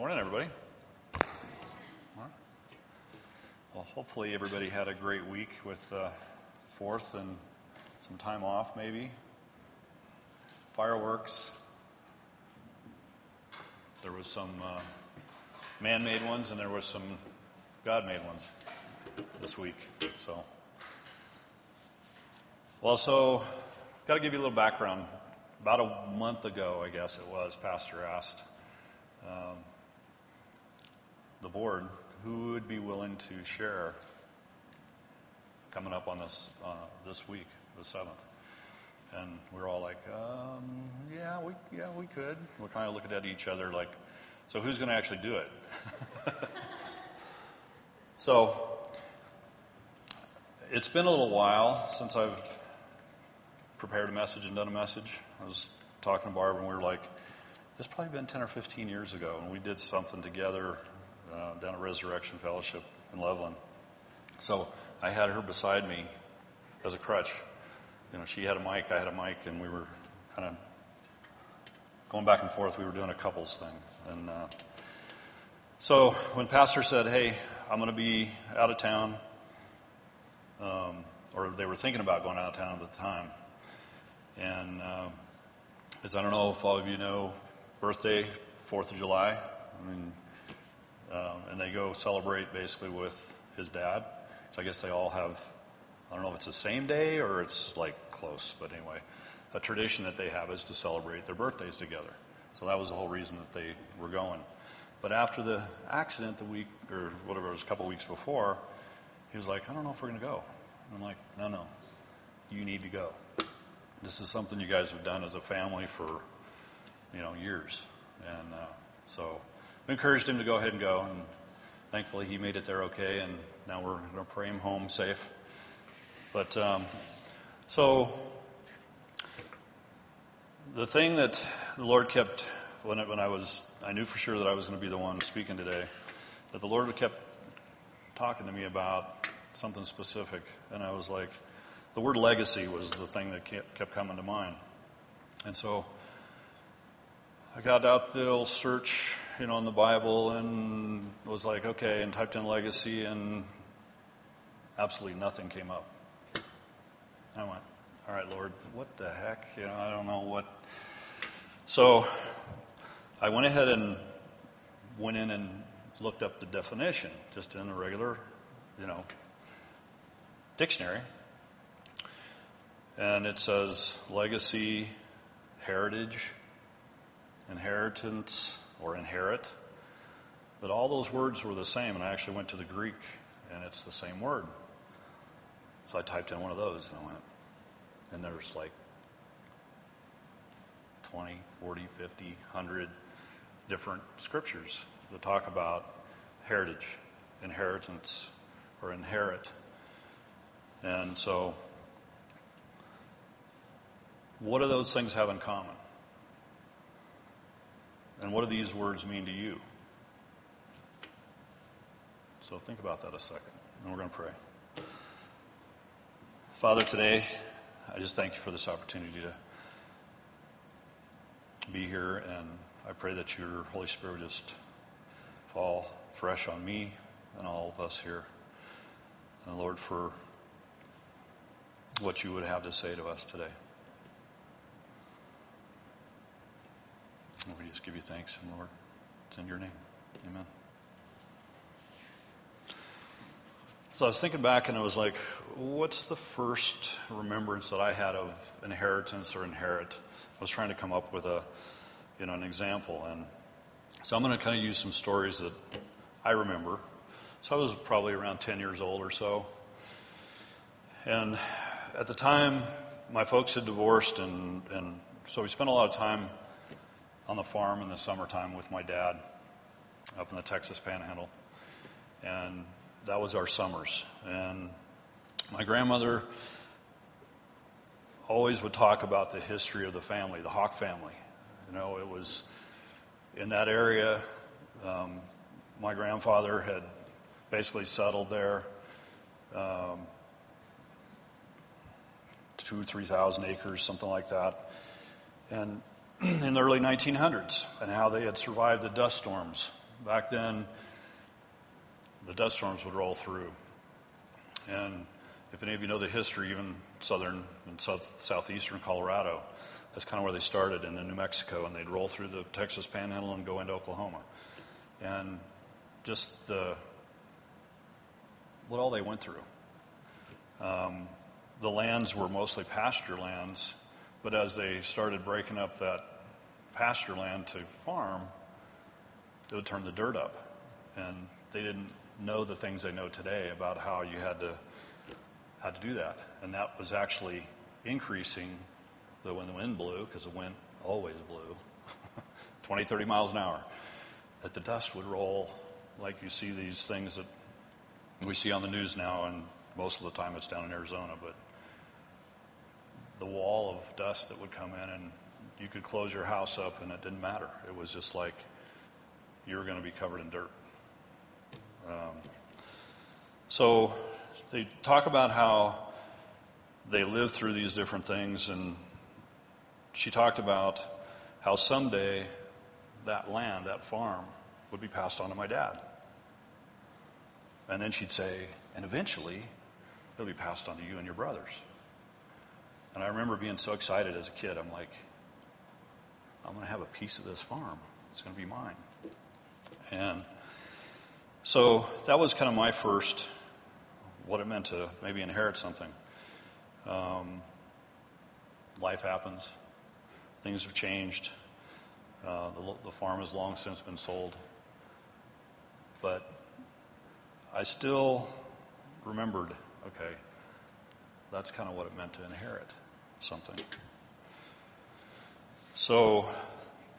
Morning, everybody. Well, hopefully everybody had a great week with uh, Fourth and some time off, maybe. Fireworks. There was some uh, man-made ones, and there was some God-made ones this week. So, well, so got to give you a little background. About a month ago, I guess it was, Pastor asked um, the board who would be willing to share coming up on this uh, this week, the seventh. And we're all like, um, yeah, we yeah we could. We're kind of looking at each other like, so who's going to actually do it? so it's been a little while since I've prepared a message and done a message. I was talking to Barbara, and we were like, it's probably been 10 or 15 years ago, and we did something together uh, down at Resurrection Fellowship in Loveland. So I had her beside me as a crutch. You know, she had a mic, I had a mic, and we were kind of going back and forth. We were doing a couples thing. And uh, so when Pastor said, Hey, I'm going to be out of town, um, or they were thinking about going out of town at the time. And uh, as I don't know if all of you know, birthday, 4th of July. I mean, um, and they go celebrate basically with his dad. So I guess they all have, I don't know if it's the same day or it's like close, but anyway, a tradition that they have is to celebrate their birthdays together. So that was the whole reason that they were going. But after the accident, the week or whatever it was, a couple weeks before, he was like, I don't know if we're going to go. And I'm like, no, no, you need to go. This is something you guys have done as a family for, you know, years. And uh, so encouraged him to go ahead and go, and thankfully he made it there okay, and now we're going to pray him home safe. But um, so the thing that the Lord kept when, it, when I was, I knew for sure that I was going to be the one speaking today, that the Lord kept talking to me about something specific, and I was like, the word legacy was the thing that kept, kept coming to mind, and so I got out the old search, you know, in the Bible and was like, okay, and typed in legacy, and absolutely nothing came up. I went, all right, Lord, what the heck? You know, I don't know what. So I went ahead and went in and looked up the definition, just in a regular, you know, dictionary. And it says legacy, heritage, inheritance or inherit, that all those words were the same. And I actually went to the Greek, and it's the same word. So I typed in one of those, and I went, and there's like 20, 40, 50, 100 different scriptures that talk about heritage, inheritance, or inherit. And so, what do those things have in common? And what do these words mean to you? So think about that a second, and we're going to pray. Father, today, I just thank you for this opportunity to be here, and I pray that your Holy Spirit would just fall fresh on me and all of us here. And Lord, for what you would have to say to us today. And we just give you thanks, and Lord, it's in your name. Amen. So I was thinking back, and it was like, what's the first remembrance that I had of inheritance or inherit? I was trying to come up with a, you know, an example, and so I'm going to kind of use some stories that I remember. So I was probably around 10 years old or so, and at the time, my folks had divorced, and, and so we spent a lot of time on the farm in the summertime with my dad up in the Texas Panhandle. And that was our summers. And my grandmother always would talk about the history of the family, the Hawk family. You know, it was in that area. Um, my grandfather had basically settled there. Um, two, three thousand acres, something like that. And in the early 1900s and how they had survived the dust storms Back then, the dust storms would roll through. And if any of you know the history, even southern and south, southeastern Colorado, that's kind of where they started, and in New Mexico, and they'd roll through the Texas Panhandle and go into Oklahoma. And just the what all they went through. Um, the lands were mostly pasture lands, but as they started breaking up that pasture land to farm, it would turn the dirt up. And they didn't know the things they know today about how you had to had to do that. And that was actually increasing the, when the wind blew, because the wind always blew 20, 30 miles an hour, that the dust would roll like you see these things that we see on the news now, and most of the time it's down in Arizona, but the wall of dust that would come in, and you could close your house up and it didn't matter. It was just like you were going to be covered in dirt. Um, so they talk about how they lived through these different things, and she talked about how someday that land, that farm, would be passed on to my dad. And then she'd say, and eventually it'll be passed on to you and your brothers. And I remember being so excited as a kid. I'm like, I'm going to have a piece of this farm. It's going to be mine. And so that was kind of my first, what it meant to maybe inherit something. Um, life happens, things have changed. Uh, the, the farm has long since been sold. But I still remembered okay, that's kind of what it meant to inherit something. So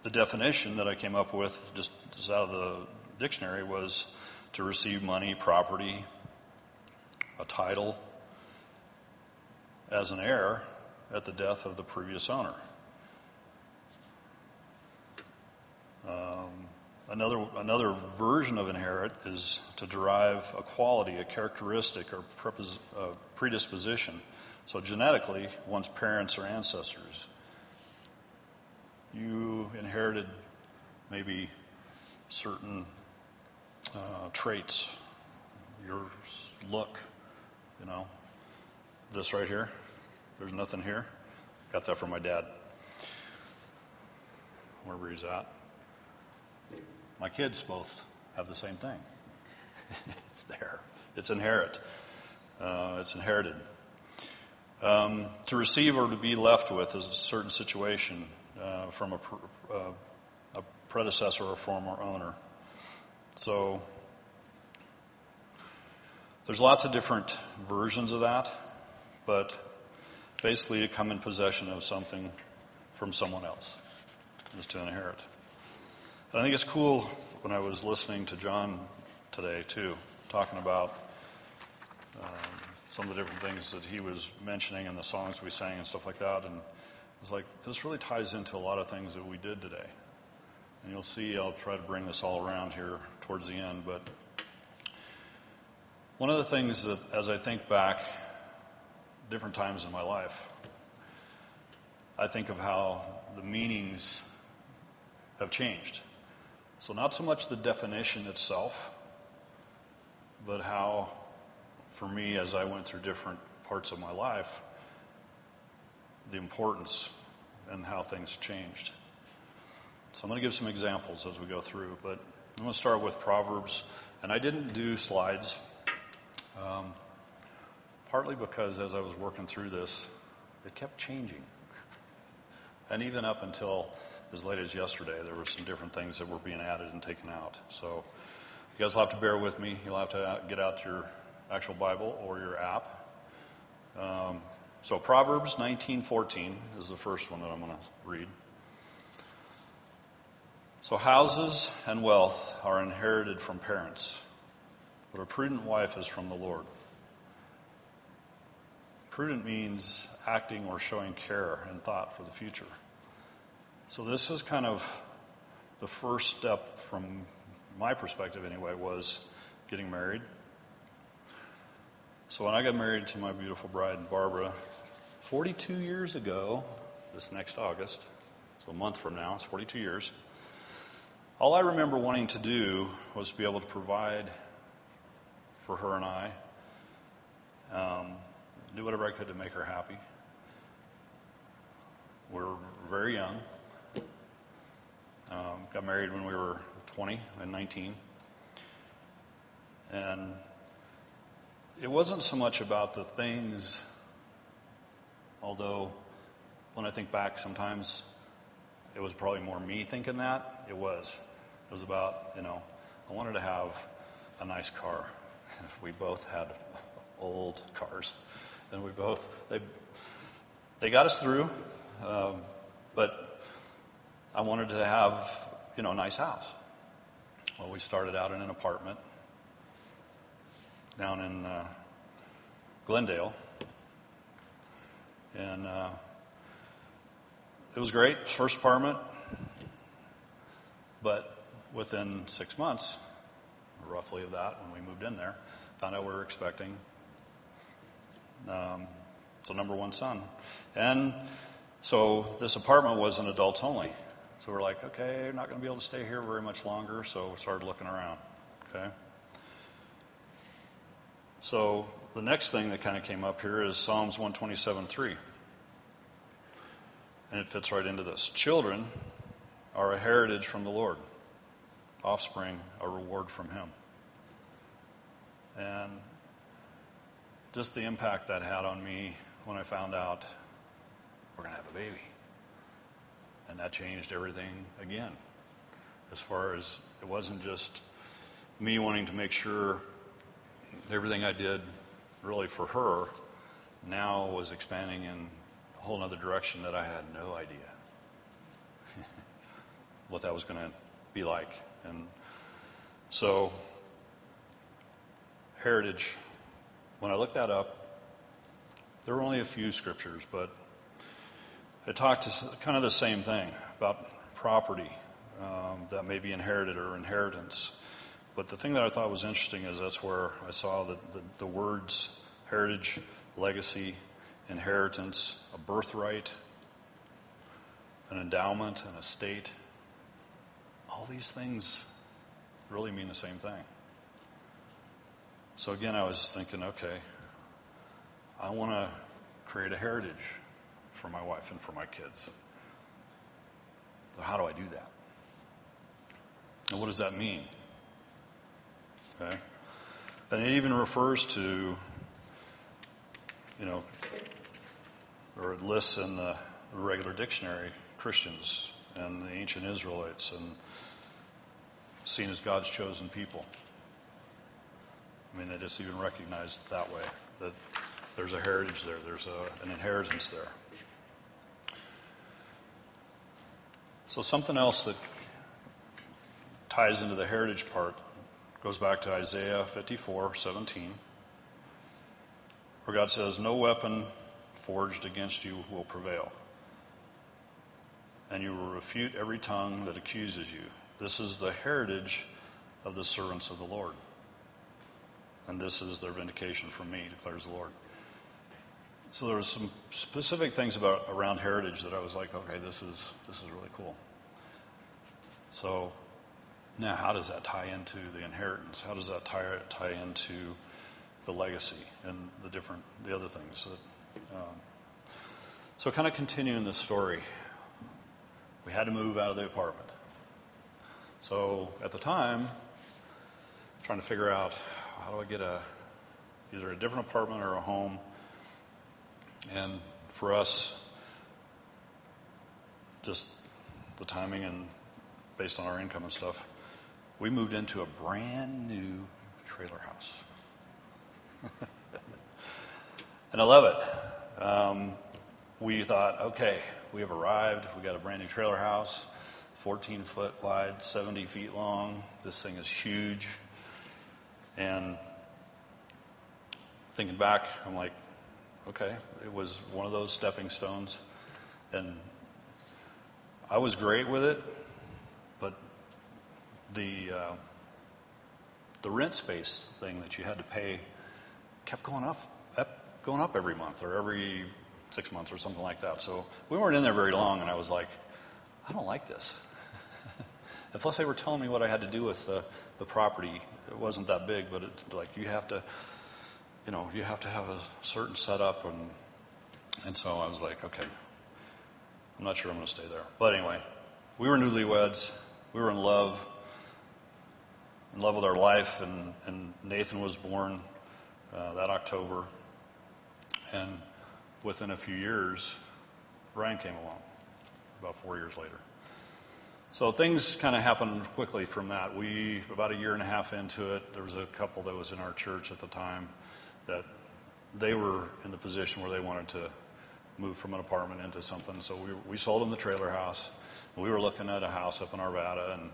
the definition that I came up with, just, just out of the dictionary, was to receive money, property, a title as an heir at the death of the previous owner. Um, another, another version of inherit is to derive a quality, a characteristic, or uh, predisposition. So, genetically, one's parents or ancestors. You inherited maybe certain uh, traits, your look, you know, this right here, there's nothing here. Got that from my dad, wherever he's at. My kids both have the same thing. it's there. It's inherent. Uh, it's inherited. Um, to receive or to be left with is a certain situation uh, from a, uh, a predecessor or former owner. So there's lots of different versions of that, but basically to come in possession of something from someone else is to inherit. And I think it's cool when I was listening to John today, too, talking about um, some of the different things that he was mentioning and the songs we sang and stuff like that. And it's like, this really ties into a lot of things that we did today. And you'll see, I'll try to bring this all around here towards the end. But one of the things that, as I think back, different times in my life, I think of how the meanings have changed. So, not so much the definition itself, but how, for me, as I went through different parts of my life, the importance and how things changed. So, I'm going to give some examples as we go through, but I'm going to start with Proverbs. And I didn't do slides, um, partly because as I was working through this, it kept changing. And even up until as late as yesterday, there were some different things that were being added and taken out. So you guys will have to bear with me. You'll have to get out your actual Bible or your app. Um, so Proverbs 19:14 is the first one that I'm going to read. So houses and wealth are inherited from parents, but a prudent wife is from the Lord. Prudent means acting or showing care and thought for the future. So this is kind of the first step from my perspective anyway was getting married. So when I got married to my beautiful bride Barbara 42 years ago, this next August, so a month from now, it's 42 years. all I remember wanting to do was be able to provide for her and I, um, do whatever I could to make her happy. We're very young. Um, got married when we were 20 and 19. And it wasn't so much about the things, although when I think back, sometimes it was probably more me thinking that. It was. It was about, you know, I wanted to have a nice car. If we both had old cars. And we both, they, they got us through, um, but I wanted to have, you know, a nice house. Well, we started out in an apartment down in uh, Glendale. And uh, it was great, first apartment. But within six months, roughly of that, when we moved in there, found out we were expecting um, so number one son. And so this apartment was an adults only. So we're like, okay, we're not going to be able to stay here very much longer. So we started looking around. Okay. So the next thing that kind of came up here is Psalms 127:3. And it fits right into this. Children are a heritage from the Lord, offspring a reward from Him. And just the impact that had on me when I found out we're going to have a baby. And that changed everything again. As far as it wasn't just me wanting to make sure everything I did really for her now was expanding in a whole other direction that I had no idea what that was going to be like. And so, heritage, when I looked that up, there were only a few scriptures, but it talked kind of the same thing about property um, that may be inherited or inheritance. But the thing that I thought was interesting is that's where I saw the, the, the words heritage, legacy, inheritance, a birthright, an endowment, an estate. All these things really mean the same thing. So again, I was thinking, okay, I want to create a heritage for my wife and for my kids. So, how do I do that? And what does that mean? Okay? And it even refers to, you know, or it lists in the regular dictionary Christians and the ancient Israelites and seen as God's chosen people. I mean, they just even recognized that way that there's a heritage there, there's a, an inheritance there. So, something else that ties into the heritage part goes back to Isaiah 54 17, where God says, No weapon forged against you will prevail, and you will refute every tongue that accuses you. This is the heritage of the servants of the Lord. And this is their vindication from me, declares the Lord. So there was some specific things about around heritage that I was like, okay, this is this is really cool. So now, how does that tie into the inheritance? How does that tie tie into the legacy and the different the other things? That, um, so, kind of continuing the story, we had to move out of the apartment. So at the time, trying to figure out how do I get a either a different apartment or a home and for us, just the timing and based on our income and stuff, we moved into a brand new trailer house. and I love it. Um, we thought, okay, we have arrived. We got a brand new trailer house, 14 foot wide, 70 feet long. This thing is huge. And thinking back, I'm like, okay, it was one of those stepping stones. And I was great with it, the, uh, the rent space thing that you had to pay kept going up, up, going up every month or every six months or something like that. So we weren't in there very long, and I was like, I don't like this. And plus, they were telling me what I had to do with the, the property. It wasn't that big, but it's like you have to, you know, you have to have a certain setup. And, and so I was like, okay, I'm not sure I'm going to stay there. But anyway, we were newlyweds. We were in love, in love with our life. And, and Nathan was born uh, that October. And within a few years, Brian came along, about four years later. So things kind of happened quickly from that. We, about a year and a half into it, there was a couple that was in our church at the time that they were in the position where they wanted to move from an apartment into something. So we, we sold them the trailer house. We were looking at a house up in Arvada, and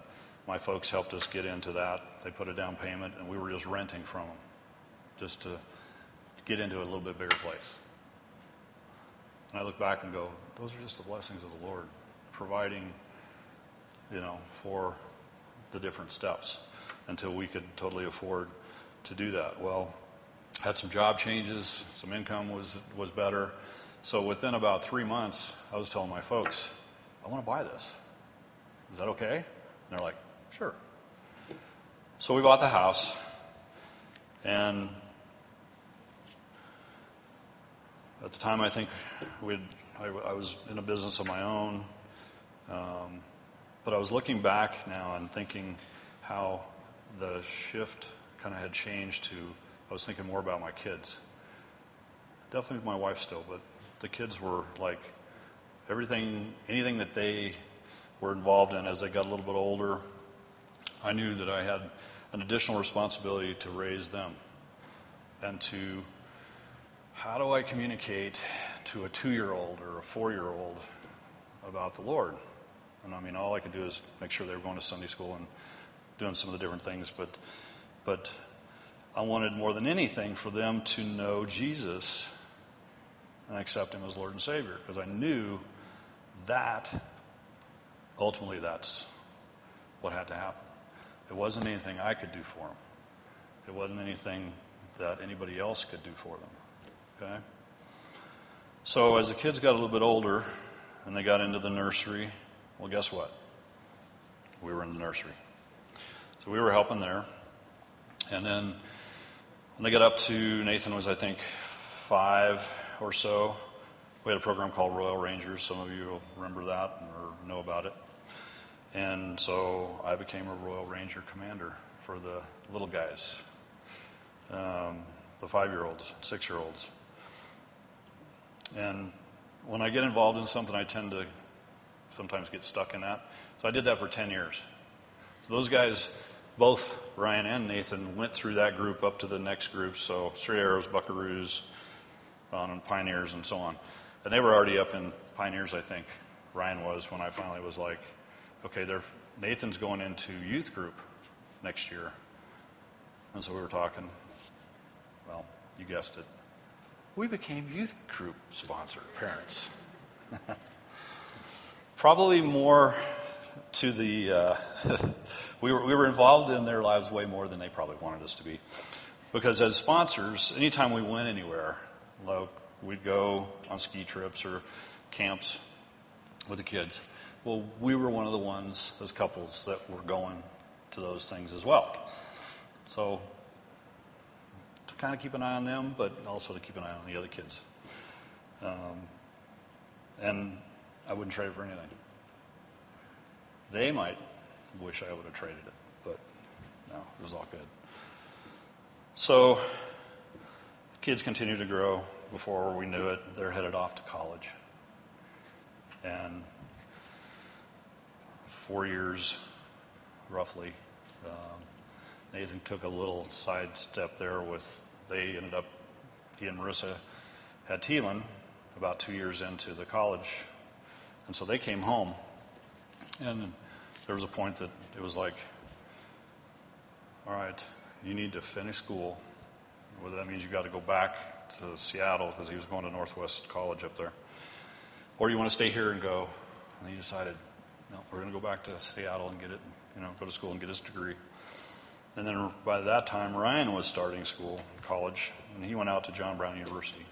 my folks helped us get into that. They put a down payment, and we were just renting from them just to get into a little bit bigger place. And I look back and go, those are just the blessings of the Lord, providing, you know, for the different steps until we could totally afford to do that. Well, had some job changes, some income was was better. So within about three months, I was telling my folks, I want to buy this. Is that okay? And they're like, sure. So we bought the house, and At the time, I think we'd, I, I was in a business of my own. Um, but I was looking back now and thinking how the shift kind of had changed to, I was thinking more about my kids. Definitely my wife still, but the kids were like everything, anything that they were involved in as they got a little bit older, I knew that I had an additional responsibility to raise them and to how do I communicate to a two year old or a four year old about the Lord? And I mean, all I could do is make sure they were going to Sunday school and doing some of the different things, but, but I wanted more than anything for them to know Jesus and accept Him as Lord and Savior because I knew that ultimately that's what had to happen. It wasn't anything I could do for them, it wasn't anything that anybody else could do for them. Okay? So as the kids got a little bit older and they got into the nursery, well, guess what? We were in the nursery. So we were helping there. And then when they got up to, Nathan was, I think, five or so, we had a program called Royal Rangers. Some of you will remember that or know about it. And so I became a Royal Ranger commander for the little guys, um, the five year olds, six year olds. And when I get involved in something, I tend to sometimes get stuck in that. So I did that for 10 years. So those guys, both Ryan and Nathan, went through that group up to the next group. So Straight Arrows, Buckaroos, on and Pioneers, and so on. And they were already up in Pioneers, I think. Ryan was when I finally was like, okay, Nathan's going into youth group next year. And so we were talking. Well, you guessed it we became youth group sponsor parents. Probably more to the, uh, we, were, we were involved in their lives way more than they probably wanted us to be. Because as sponsors, anytime we went anywhere, like we'd go on ski trips or camps with the kids, well, we were one of the ones as couples that were going to those things as well. So to kind of keep an eye on them, but also to keep an eye on the other kids. Um, and I wouldn't trade it for anything. They might wish I would have traded it, but no, it was all good. So the kids continued to grow. Before we knew it, they're headed off to college. And four years, roughly, um, Nathan took a little side step there with they ended up, he and Marissa had Teelan about two years into the college. And so they came home. And there was a point that it was like, all right, you need to finish school. Whether that means you got to go back to Seattle because he was going to Northwest College up there. Or you want to stay here and go. And he decided, no, we're going to go back to Seattle and get it, you know, go to school and get his degree. And then by that time, Ryan was starting school, college, and he went out to John Brown University,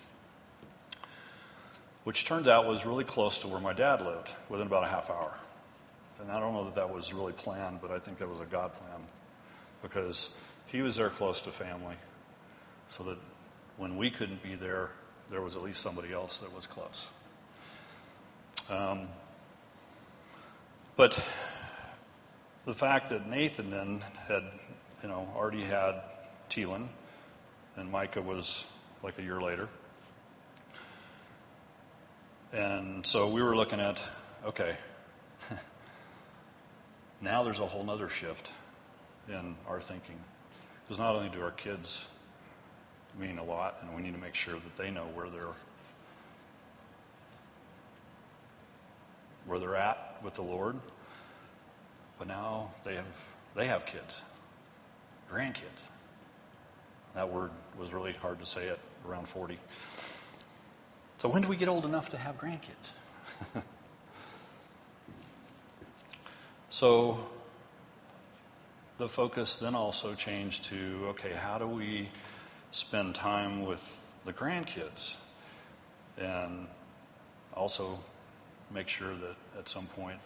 which turned out was really close to where my dad lived, within about a half hour. And I don't know that that was really planned, but I think that was a God plan because he was there close to family so that when we couldn't be there, there was at least somebody else that was close. Um, but the fact that Nathan then had, you know, already had Teelan, and Micah was like a year later. And so we were looking at, okay, now there's a whole other shift in our thinking. Because not only do our kids mean a lot, and we need to make sure that they know where they're where they're at with the Lord, but now they have they have kids, grandkids. That word was really hard to say at around 40. So when do we get old enough to have grandkids? so the focus then also changed to okay, how do we spend time with the grandkids? And also make sure that at some point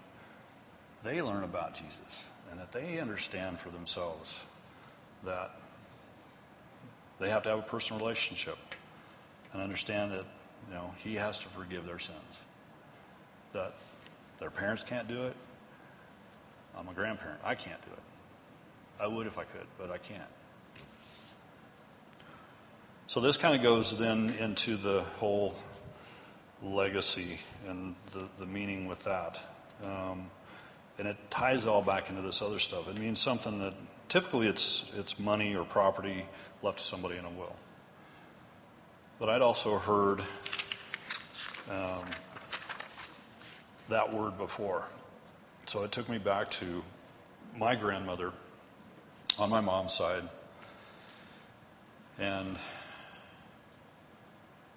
they learn about Jesus and that they understand for themselves that they have to have a personal relationship and understand that you know he has to forgive their sins. That their parents can't do it. I'm a grandparent. I can't do it. I would if I could, but I can't. So this kind of goes then into the whole legacy and the, the meaning with that. Um, and it ties all back into this other stuff. It means something that typically it's, it's money or property left to somebody in a will. But I'd also heard um, that word before. So it took me back to my grandmother on my mom's side. And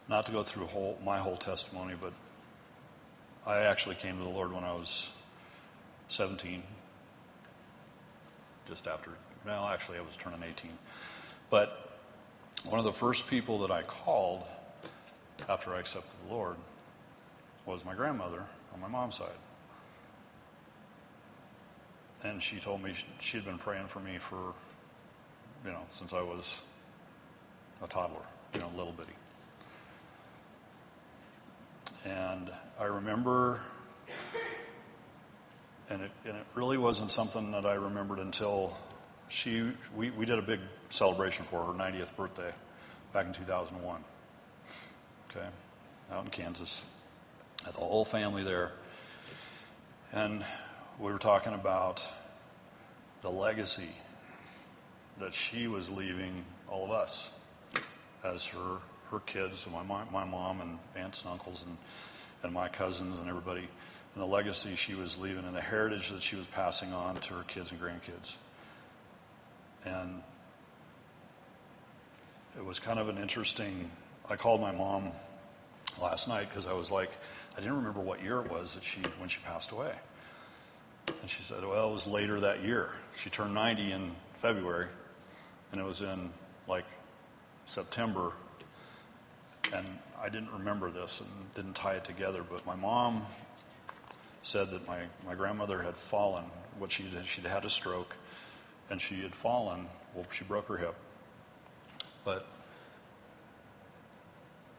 not to go through whole, my whole testimony, but I actually came to the Lord when I was 17, just after, well, actually, I was turning 18. But one of the first people that I called after I accepted the Lord was my grandmother on my mom's side. And she told me she had been praying for me for, you know, since I was a toddler, you know, a little bitty. And I remember, and it, and it really wasn't something that I remembered until she, we, we did a big celebration for her 90th birthday back in 2001. Okay, out in Kansas. Had the whole family there. And we were talking about the legacy that she was leaving all of us as her her kids, my, my mom and aunts and uncles and, and my cousins and everybody, and the legacy she was leaving and the heritage that she was passing on to her kids and grandkids. And it was kind of an interesting. I called my mom last night because I was like, I didn't remember what year it was that she when she passed away. And she said, Well, it was later that year. She turned 90 in February, and it was in like September and I didn't remember this and didn't tie it together, but my mom said that my, my grandmother had fallen. What she did, she'd had a stroke, and she had fallen. Well, she broke her hip, but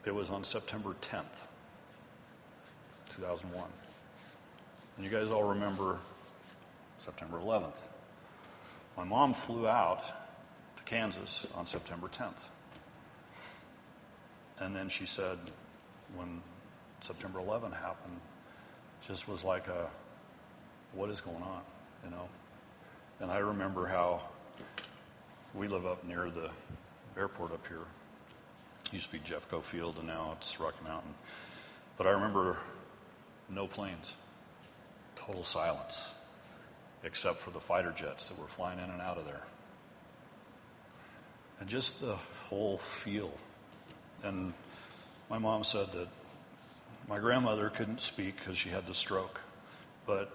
it was on September 10th, 2001. And you guys all remember September 11th. My mom flew out to Kansas on September 10th. And then she said, when September 11 happened, just was like a, what is going on, you know? And I remember how we live up near the airport up here. It used to be Jeffco Field, and now it's Rocky Mountain. But I remember no planes, total silence, except for the fighter jets that were flying in and out of there. And just the whole feel and my mom said that my grandmother couldn't speak because she had the stroke, but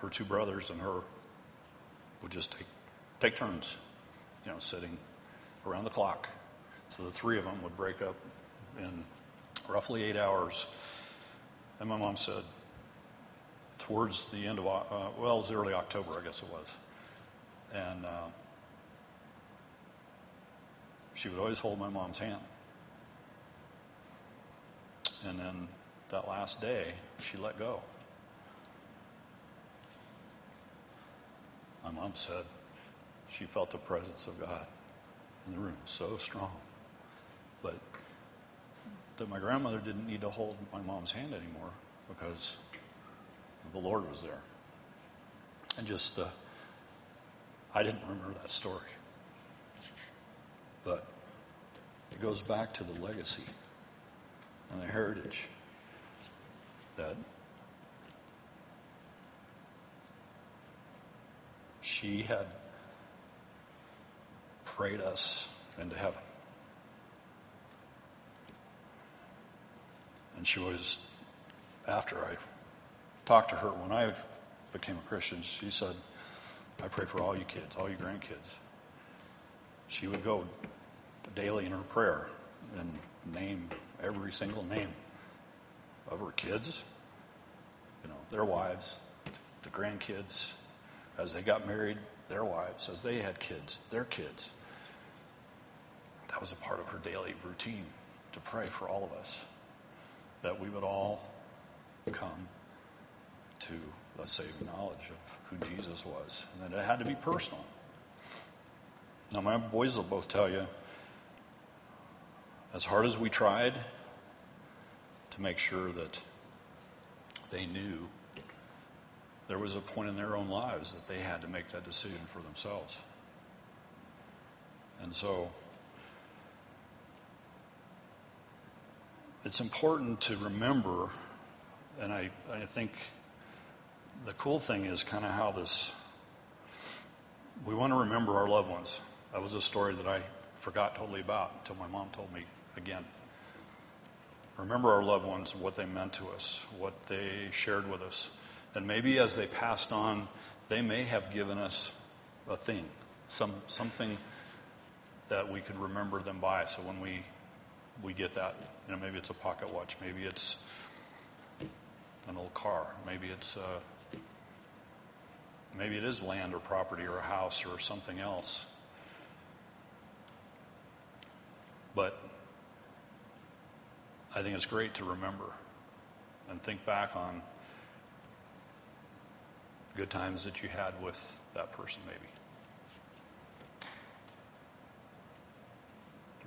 her two brothers and her would just take, take turns, you know, sitting around the clock. So the three of them would break up in roughly eight hours. And my mom said, towards the end of, uh, well, it was early October, I guess it was. And uh, she would always hold my mom's hand. And then that last day, she let go. My mom said she felt the presence of God in the room so strong. But that my grandmother didn't need to hold my mom's hand anymore because the Lord was there. And just, uh, I didn't remember that story. But it goes back to the legacy and the heritage that she had prayed us into heaven. And she was, after I talked to her when I became a Christian, she said, I pray for all you kids, all you grandkids. She would go daily in her prayer and name every single name of her kids, you know, their wives, the grandkids, as they got married, their wives, as they had kids, their kids. That was a part of her daily routine to pray for all of us, that we would all come to the saving knowledge of who Jesus was, and that it had to be personal. Now, my boys will both tell you, as hard as we tried to make sure that they knew there was a point in their own lives that they had to make that decision for themselves. And so it's important to remember, and I, I think the cool thing is kind of how this, we want to remember our loved ones. That was a story that I forgot totally about until my mom told me again. Remember our loved ones, what they meant to us, what they shared with us. And maybe as they passed on, they may have given us a thing, some, something that we could remember them by. So when we, we get that, you know, maybe it's a pocket watch, maybe it's an old car, maybe it's, uh, maybe it is land or property or a house or something else. But I think it's great to remember and think back on good times that you had with that person, maybe.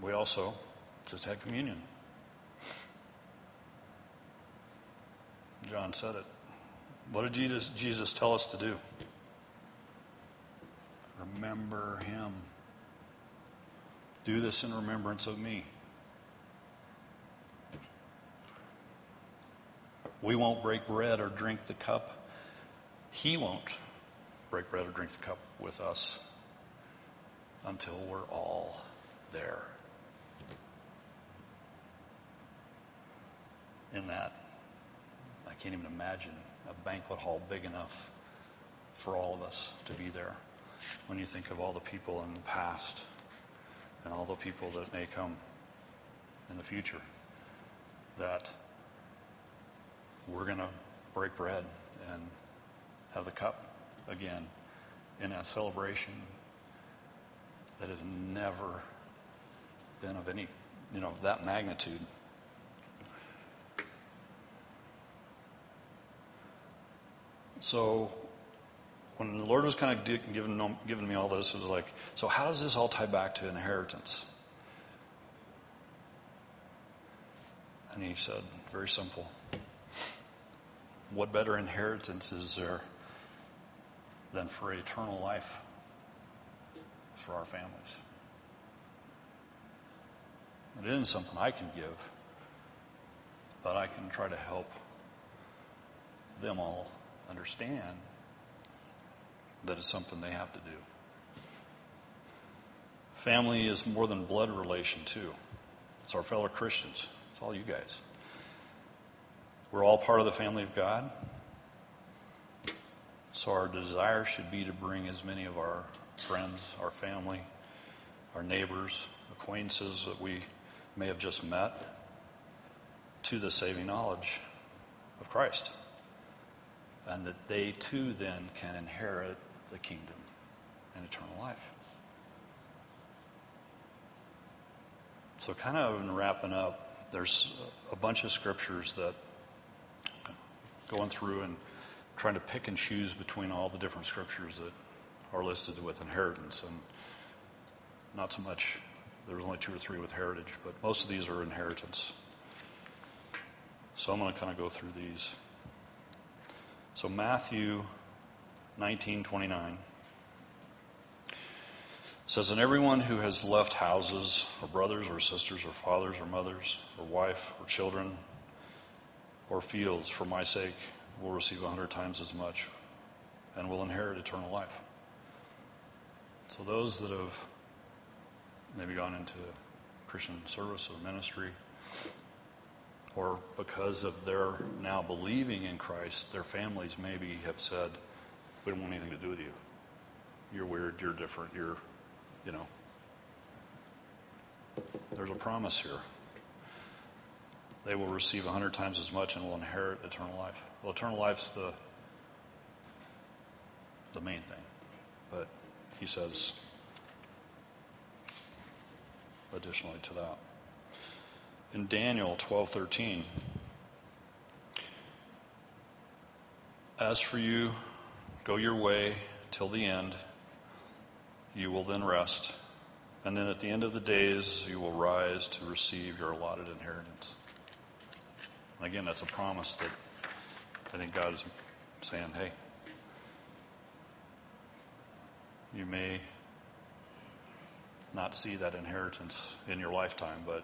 We also just had communion. John said it. What did Jesus, Jesus tell us to do? Remember him. Do this in remembrance of me. We won't break bread or drink the cup he won't break bread or drink the cup with us until we're all there. In that, I can't even imagine a banquet hall big enough for all of us to be there. When you think of all the people in the past and all the people that may come in the future, that we're going to break bread and have the cup again in a celebration that has never been of any, you know, of that magnitude. So when the Lord was kind of giving, giving me all this, it was like, so how does this all tie back to inheritance? And he said, very simple. What better inheritance is there than for eternal life for our families. It isn't something I can give, but I can try to help them all understand that it's something they have to do. Family is more than blood relation, too. It's our fellow Christians. It's all you guys. We're all part of the family of God. So our desire should be to bring as many of our friends, our family, our neighbors, acquaintances that we may have just met to the saving knowledge of Christ. and that they too then can inherit the kingdom and eternal life. So, kind of in wrapping up, there's a bunch of scriptures that going through and trying to pick and choose between all the different scriptures that are listed with inheritance. And not so much, there's only two or three with heritage, but most of these are inheritance. So I'm going to kind of go through these. So Matthew 19 29 says, And everyone who has left houses, or brothers, or sisters, or fathers, or mothers, or wife, or children, or fields for my sake will receive a hundred times as much and will inherit eternal life. So those that have maybe gone into Christian service or ministry, or because of their now believing in Christ, their families maybe have said, We don't want anything to do with you. You're weird, you're different, you're, you know. There's a promise here. They will receive a hundred times as much and will inherit eternal life. Well, eternal life's the the main thing. But he says additionally to that. In Daniel 12:13 As for you go your way till the end you will then rest and then at the end of the days you will rise to receive your allotted inheritance. Again that's a promise that I think God is saying, "Hey, you may not see that inheritance in your lifetime, but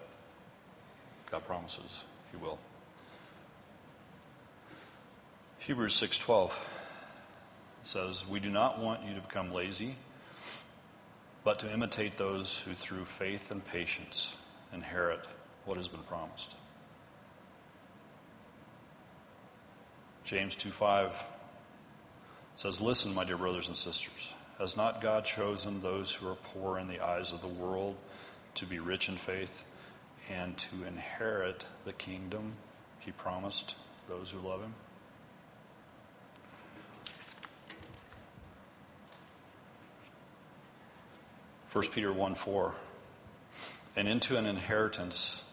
God promises He will. Hebrews 6:12 says, "We do not want you to become lazy, but to imitate those who through faith and patience inherit what has been promised." James 2:5 says, "Listen, my dear brothers and sisters, has not God chosen those who are poor in the eyes of the world to be rich in faith and to inherit the kingdom he promised those who love him? First Peter 1 4. And into an inheritance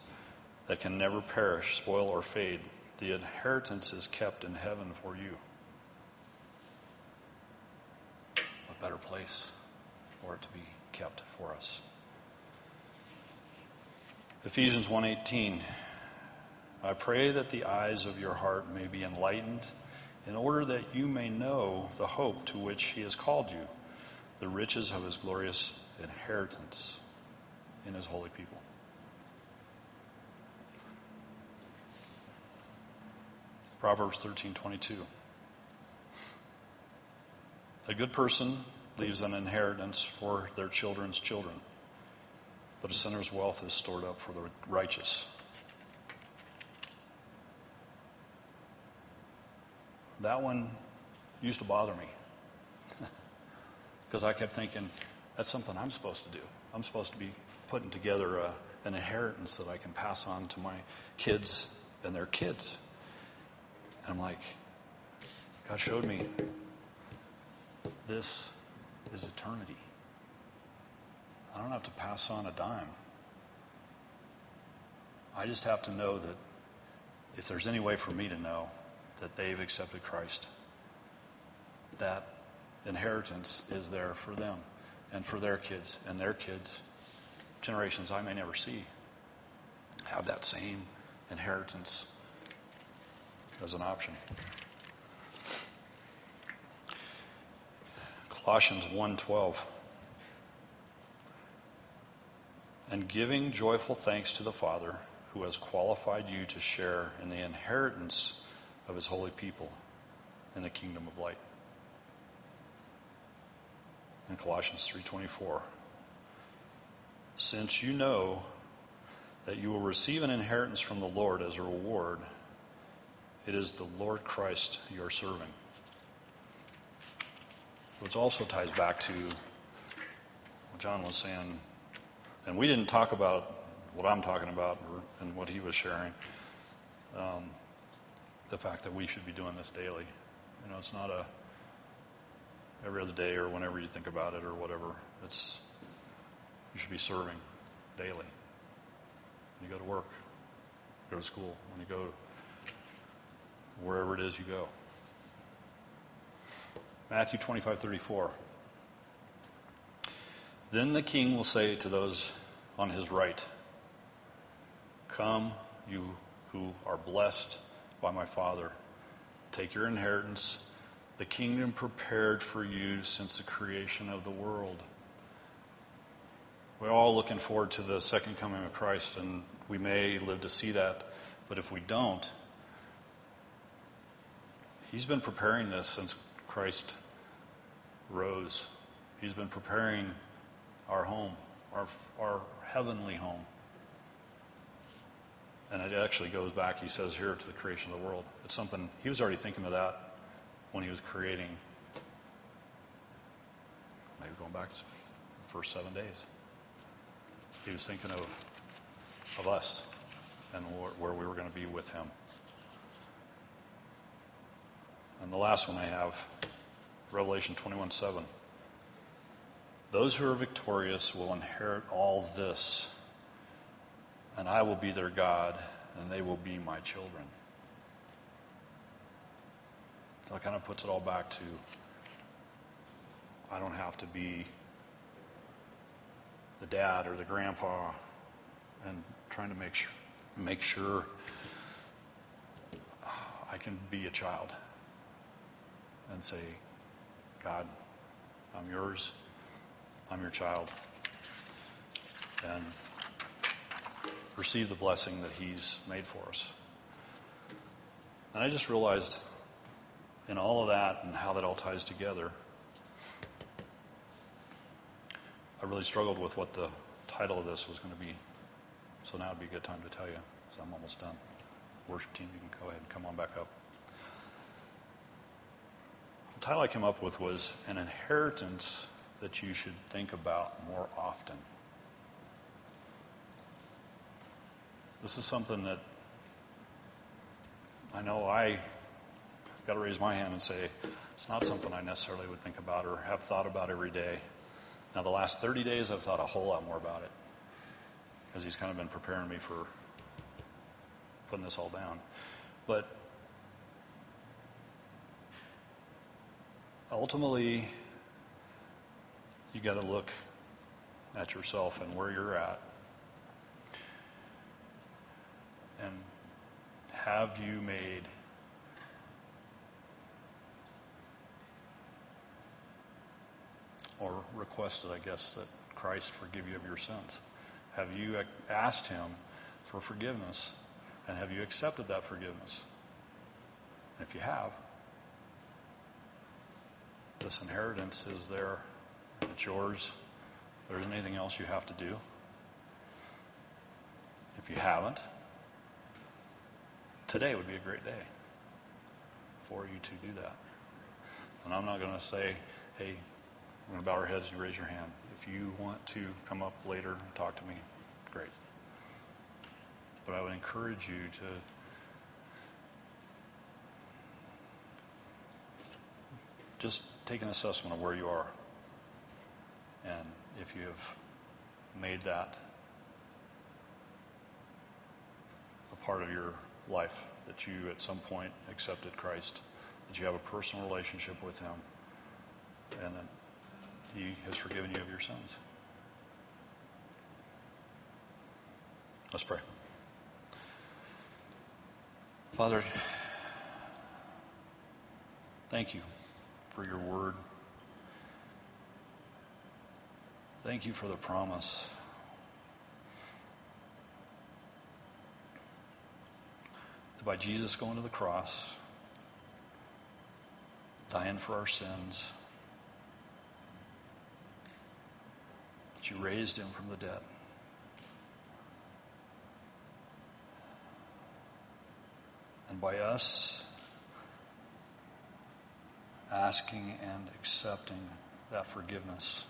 that can never perish, spoil, or fade. The inheritance is kept in heaven for you. A better place for it to be kept for us. Ephesians 1:18 I pray that the eyes of your heart may be enlightened in order that you may know the hope to which he has called you, the riches of his glorious inheritance in his holy people. Proverbs 13:22 a good person leaves an inheritance for their children's children, but a sinner's wealth is stored up for the righteous. That one used to bother me because I kept thinking, that's something I'm supposed to do. I'm supposed to be putting together a, an inheritance that I can pass on to my kids and their kids. And I'm like, God showed me this is eternity. I don't have to pass on a dime. I just have to know that if there's any way for me to know that they've accepted Christ, that inheritance is there for them and for their kids and their kids, generations I may never see, have that same inheritance as an option. Colossians 1:12 and giving joyful thanks to the Father who has qualified you to share in the inheritance of his holy people in the kingdom of light. In Colossians 3:24 Since you know that you will receive an inheritance from the Lord as a reward, it is the Lord Christ you are serving which also ties back to what John was saying. And we didn't talk about what I'm talking about and what he was sharing. Um, the fact that we should be doing this daily You know, it's not a every other day or whenever you think about it or whatever. It's you should be serving daily. When you go to work, go to school, when you go wherever it is you go. Matthew 25, 34. Then the king will say to those on his right, Come, you who are blessed by my Father. Take your inheritance, the kingdom prepared for you since the creation of the world. We're all looking forward to the second coming of Christ, and we may live to see that. But if we don't, He's been preparing this since Christ rose. He's been preparing our home, our, our heavenly home. And it actually goes back, he says here, to the creation of the world. It's something, he was already thinking of that when he was creating, maybe going back to the first seven days. He was thinking of, of us and where we were going to be with him. And the last one I have, Revelation 21 7. Those who are victorious will inherit all this, and I will be their God, and they will be my children. So it kind of puts it all back to I don't have to be the dad or the grandpa and trying to make sure, make sure I can be a child and say, God, I'm yours, I'm your child, and receive the blessing that He's made for us. And I just realized in all of that and how that all ties together, I really struggled with what the title of this was going to be. So now would be a good time to tell you, because I'm almost done. Worship team, you can go ahead and come on back up. Title I came up with was An Inheritance That You Should Think About More Often. This is something that I know I got to raise my hand and say, it's not something I necessarily would think about or have thought about every day. Now, the last 30 days, I've thought a whole lot more about it because he's kind of been preparing me for putting this all down. But ultimately, you got to look at yourself and where you're at. And have you made or requested, I guess, that Christ forgive you of your sins? Have you asked Him for forgiveness? And have you accepted that forgiveness? And if you have, this inheritance is there. It's yours. There isn't anything else you have to do. If you haven't, today would be a great day for you to do that. And I'm not going to say, hey, we're going to bow our heads, you raise your hand. If you want to come up later and talk to me, great. But I would encourage you to just take an assessment of where you are. And if you have made that a part of your life, that you at some point accepted Christ, that you have a personal relationship with Him, and that He has forgiven you of your sins. Let's pray. Father, thank you for your word. Thank you for the promise. That by Jesus going to the cross, dying for our sins, that you raised him from the dead. And by us asking and accepting that forgiveness,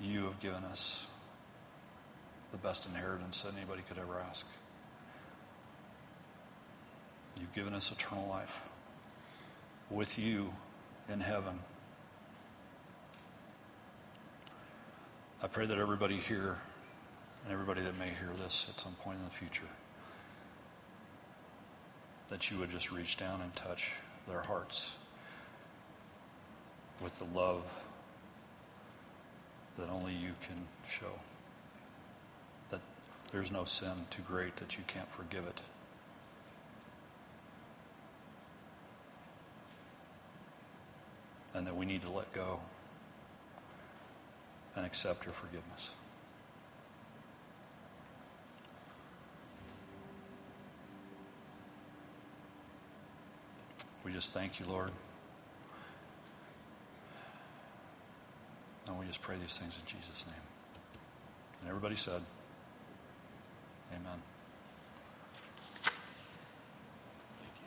you have given us the best inheritance that anybody could ever ask. You've given us eternal life. with you in heaven. I pray that everybody here and everybody that may hear this at some point in the future, that you would just reach down and touch their hearts with the love that only you can show. That there's no sin too great that you can't forgive it. And that we need to let go and accept your forgiveness. We just thank you, Lord. And we just pray these things in Jesus' name. And everybody said, Amen.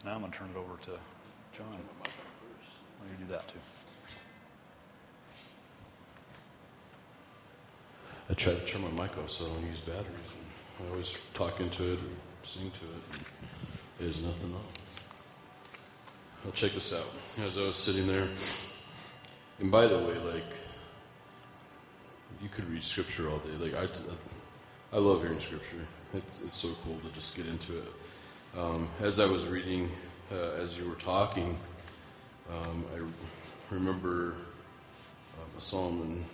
Now I'm going to turn it over to John. Well, you do that too. I try to turn my mic off so I don't use batteries. I always talk into it sing to it. There's nothing on. I'll check this out. As I was sitting there, and by the way, like, you could read scripture all day. Like, I, I love hearing scripture. It's, it's so cool to just get into it. Um, as I was reading, uh, as you were talking, um, I remember um, a psalm, and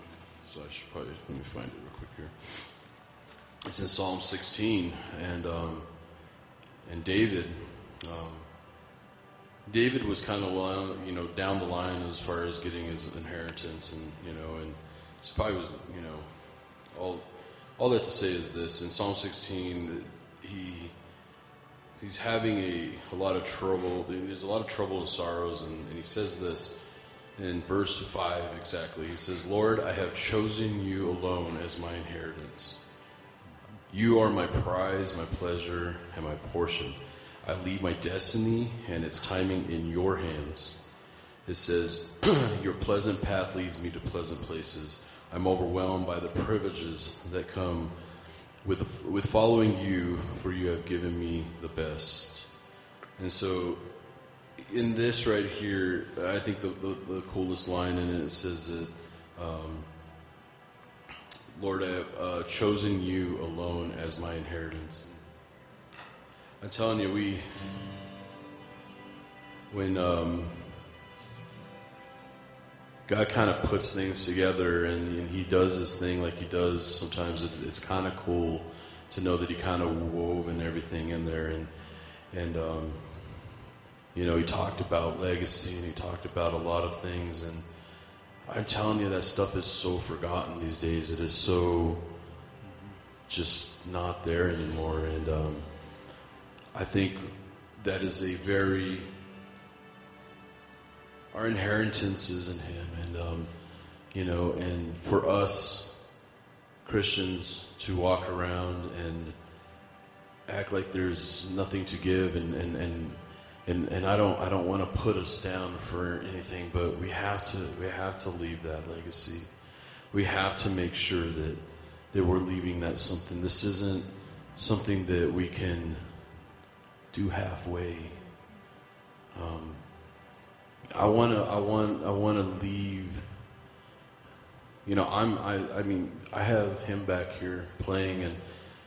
so I should probably let me find it real quick here. It's in Psalm 16, and um, and David. David was kind of you know down the line as far as getting his inheritance, and you know, and so probably was you know all all that to say is this in Psalm 16 he he's having a, a lot of trouble. There's a lot of trouble and sorrows, and, and he says this in verse 5 exactly. He says, Lord, I have chosen you alone as my inheritance. You are my prize, my pleasure, and my portion. I leave my destiny and its timing in your hands. It says, Your pleasant path leads me to pleasant places. I'm overwhelmed by the privileges that come with, with following you, for you have given me the best. And so, in this right here, I think the, the, the coolest line in it says that, um, Lord, I have uh, chosen you alone as my inheritance. I'm telling you, we when um, God kind of puts things together and, and, He does this thing like He does sometimes, it's, it's kind of cool to know that He kind of wove and everything in there, and and um, you know He talked about legacy and He talked about a lot of things, and I'm telling you that stuff is so forgotten these days. It is so just not there anymore, and. Um, I think that is a very our inheritance is in Him, and um, you know, and for us Christians to walk around and act like there's nothing to give, and and and and, and I don't I don't want to put us down for anything, but we have to we have to leave that legacy. We have to make sure that that we're leaving that something. This isn't something that we can do halfway. Um, I want to. I want. I want to leave. You know, I'm. I. I mean, I have him back here playing, and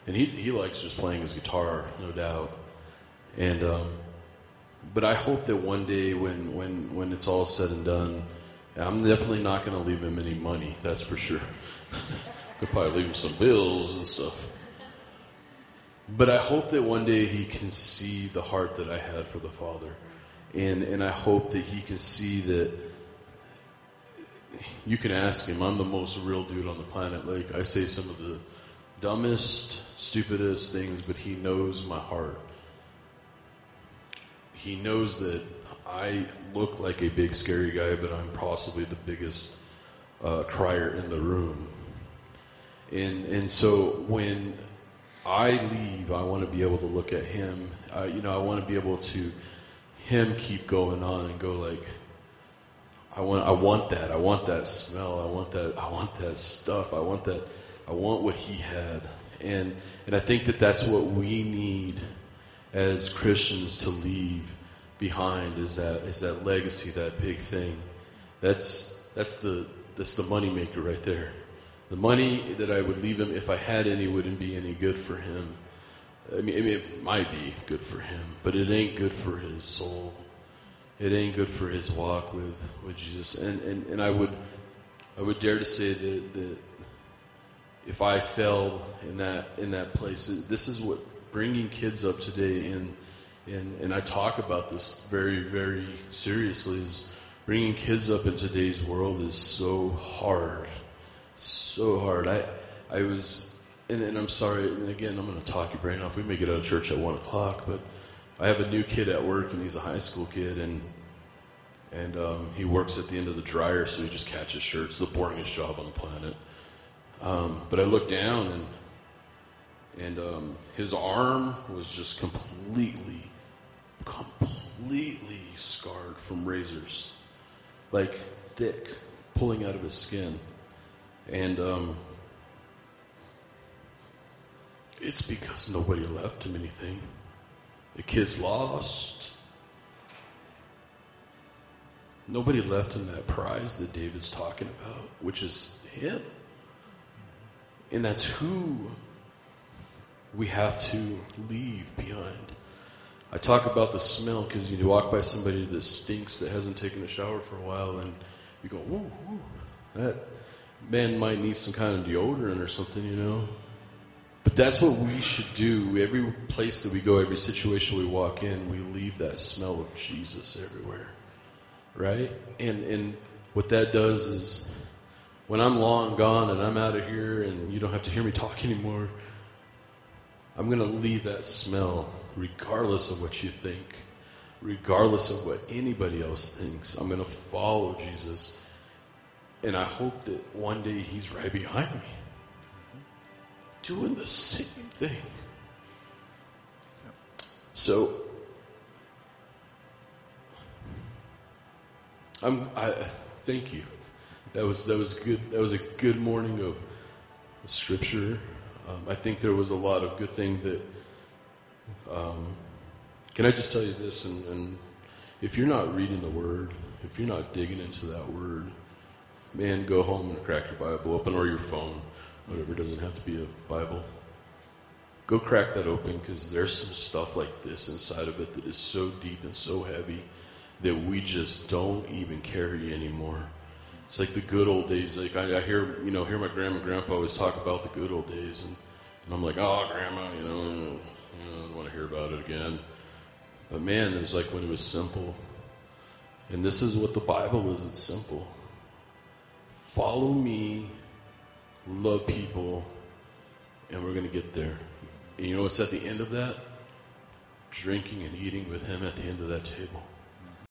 and he he likes just playing his guitar, no doubt. And um, but I hope that one day, when when when it's all said and done, I'm definitely not going to leave him any money. That's for sure. I'll probably leave him some bills and stuff. But I hope that one day he can see the heart that I had for the Father. And, and I hope that he can see that you can ask him. I'm the most real dude on the planet. Like, I say some of the dumbest, stupidest things, but he knows my heart. He knows that I look like a big, scary guy, but I'm possibly the biggest uh, crier in the room. And, and so when I leave, I want to be able to look at him. Uh, you know, I want to be able to him keep going on and go like, I want, I want that. I want that smell. I want that. I want that stuff. I want that. I want what he had. And and I think that that's what we need as Christians to leave behind is that is that legacy, that big thing. That's that's the that's the money maker right there. The money that I would leave him if I had any wouldn't be any good for him. I mean, I mean, it might be good for him, but it ain't good for his soul. It ain't good for his walk with, with Jesus. And, and, and I would I would dare to say that, that if I fell in that in that place, this is what bringing kids up today in, in and I talk about this very very seriously is bringing kids up in today's world is so hard, so hard. I I was and, and I'm sorry, and again I'm going to talk your brain off. We may get out of church at one o'clock, but I have a new kid at work, and he's a high school kid, and and um, he works at the end of the dryer, so he just catches shirts. The boringest job on the planet. Um, but I looked down, and and um, his arm was just completely, completely scarred from razors, like thick, pulling out of his skin, and um, it's because nobody left him anything. The kid's lost. Nobody left him that prize that David's talking about, which is him. And that's who we have to leave behind. I talk about the smell because you walk by somebody that stinks that hasn't taken a shower for a while, and you go, "Woo, woo, that man might need some kind of deodorant or something," you know. But that's what we should do. Every place that we go, every situation we walk in, we leave that smell of Jesus everywhere. Right? And and what that does is when I'm long gone and I'm out of here and you don't have to hear me talk anymore, I'm going to leave that smell regardless of what you think, regardless of what anybody else thinks. I'm going to follow Jesus. And I hope that one day he's right behind me doing the same thing. So, I'm, I thank you. That was that was good. That was a good morning of scripture. Um, I think there was a lot of good thing that. Um, can I just tell you this? And, and if you're not reading the Word, if you're not digging into that Word, man, go home and crack your Bible open or your phone whatever, doesn't have to be a Bible. Go crack that open because there's some stuff like this inside of it that is so deep and so heavy that we just don't even carry anymore. It's like the good old days. Like I, I hear, you know, hear my grandma and grandpa always talk about the good old days, and, and I'm like, oh, grandma, you know, you know, I don't want to hear about it again. But man, it was like when it was simple. And this is what the Bible is. It's simple. Follow me love people, and we're going to get there. And you know what's at the end of that? Drinking and eating with Him at the end of that table.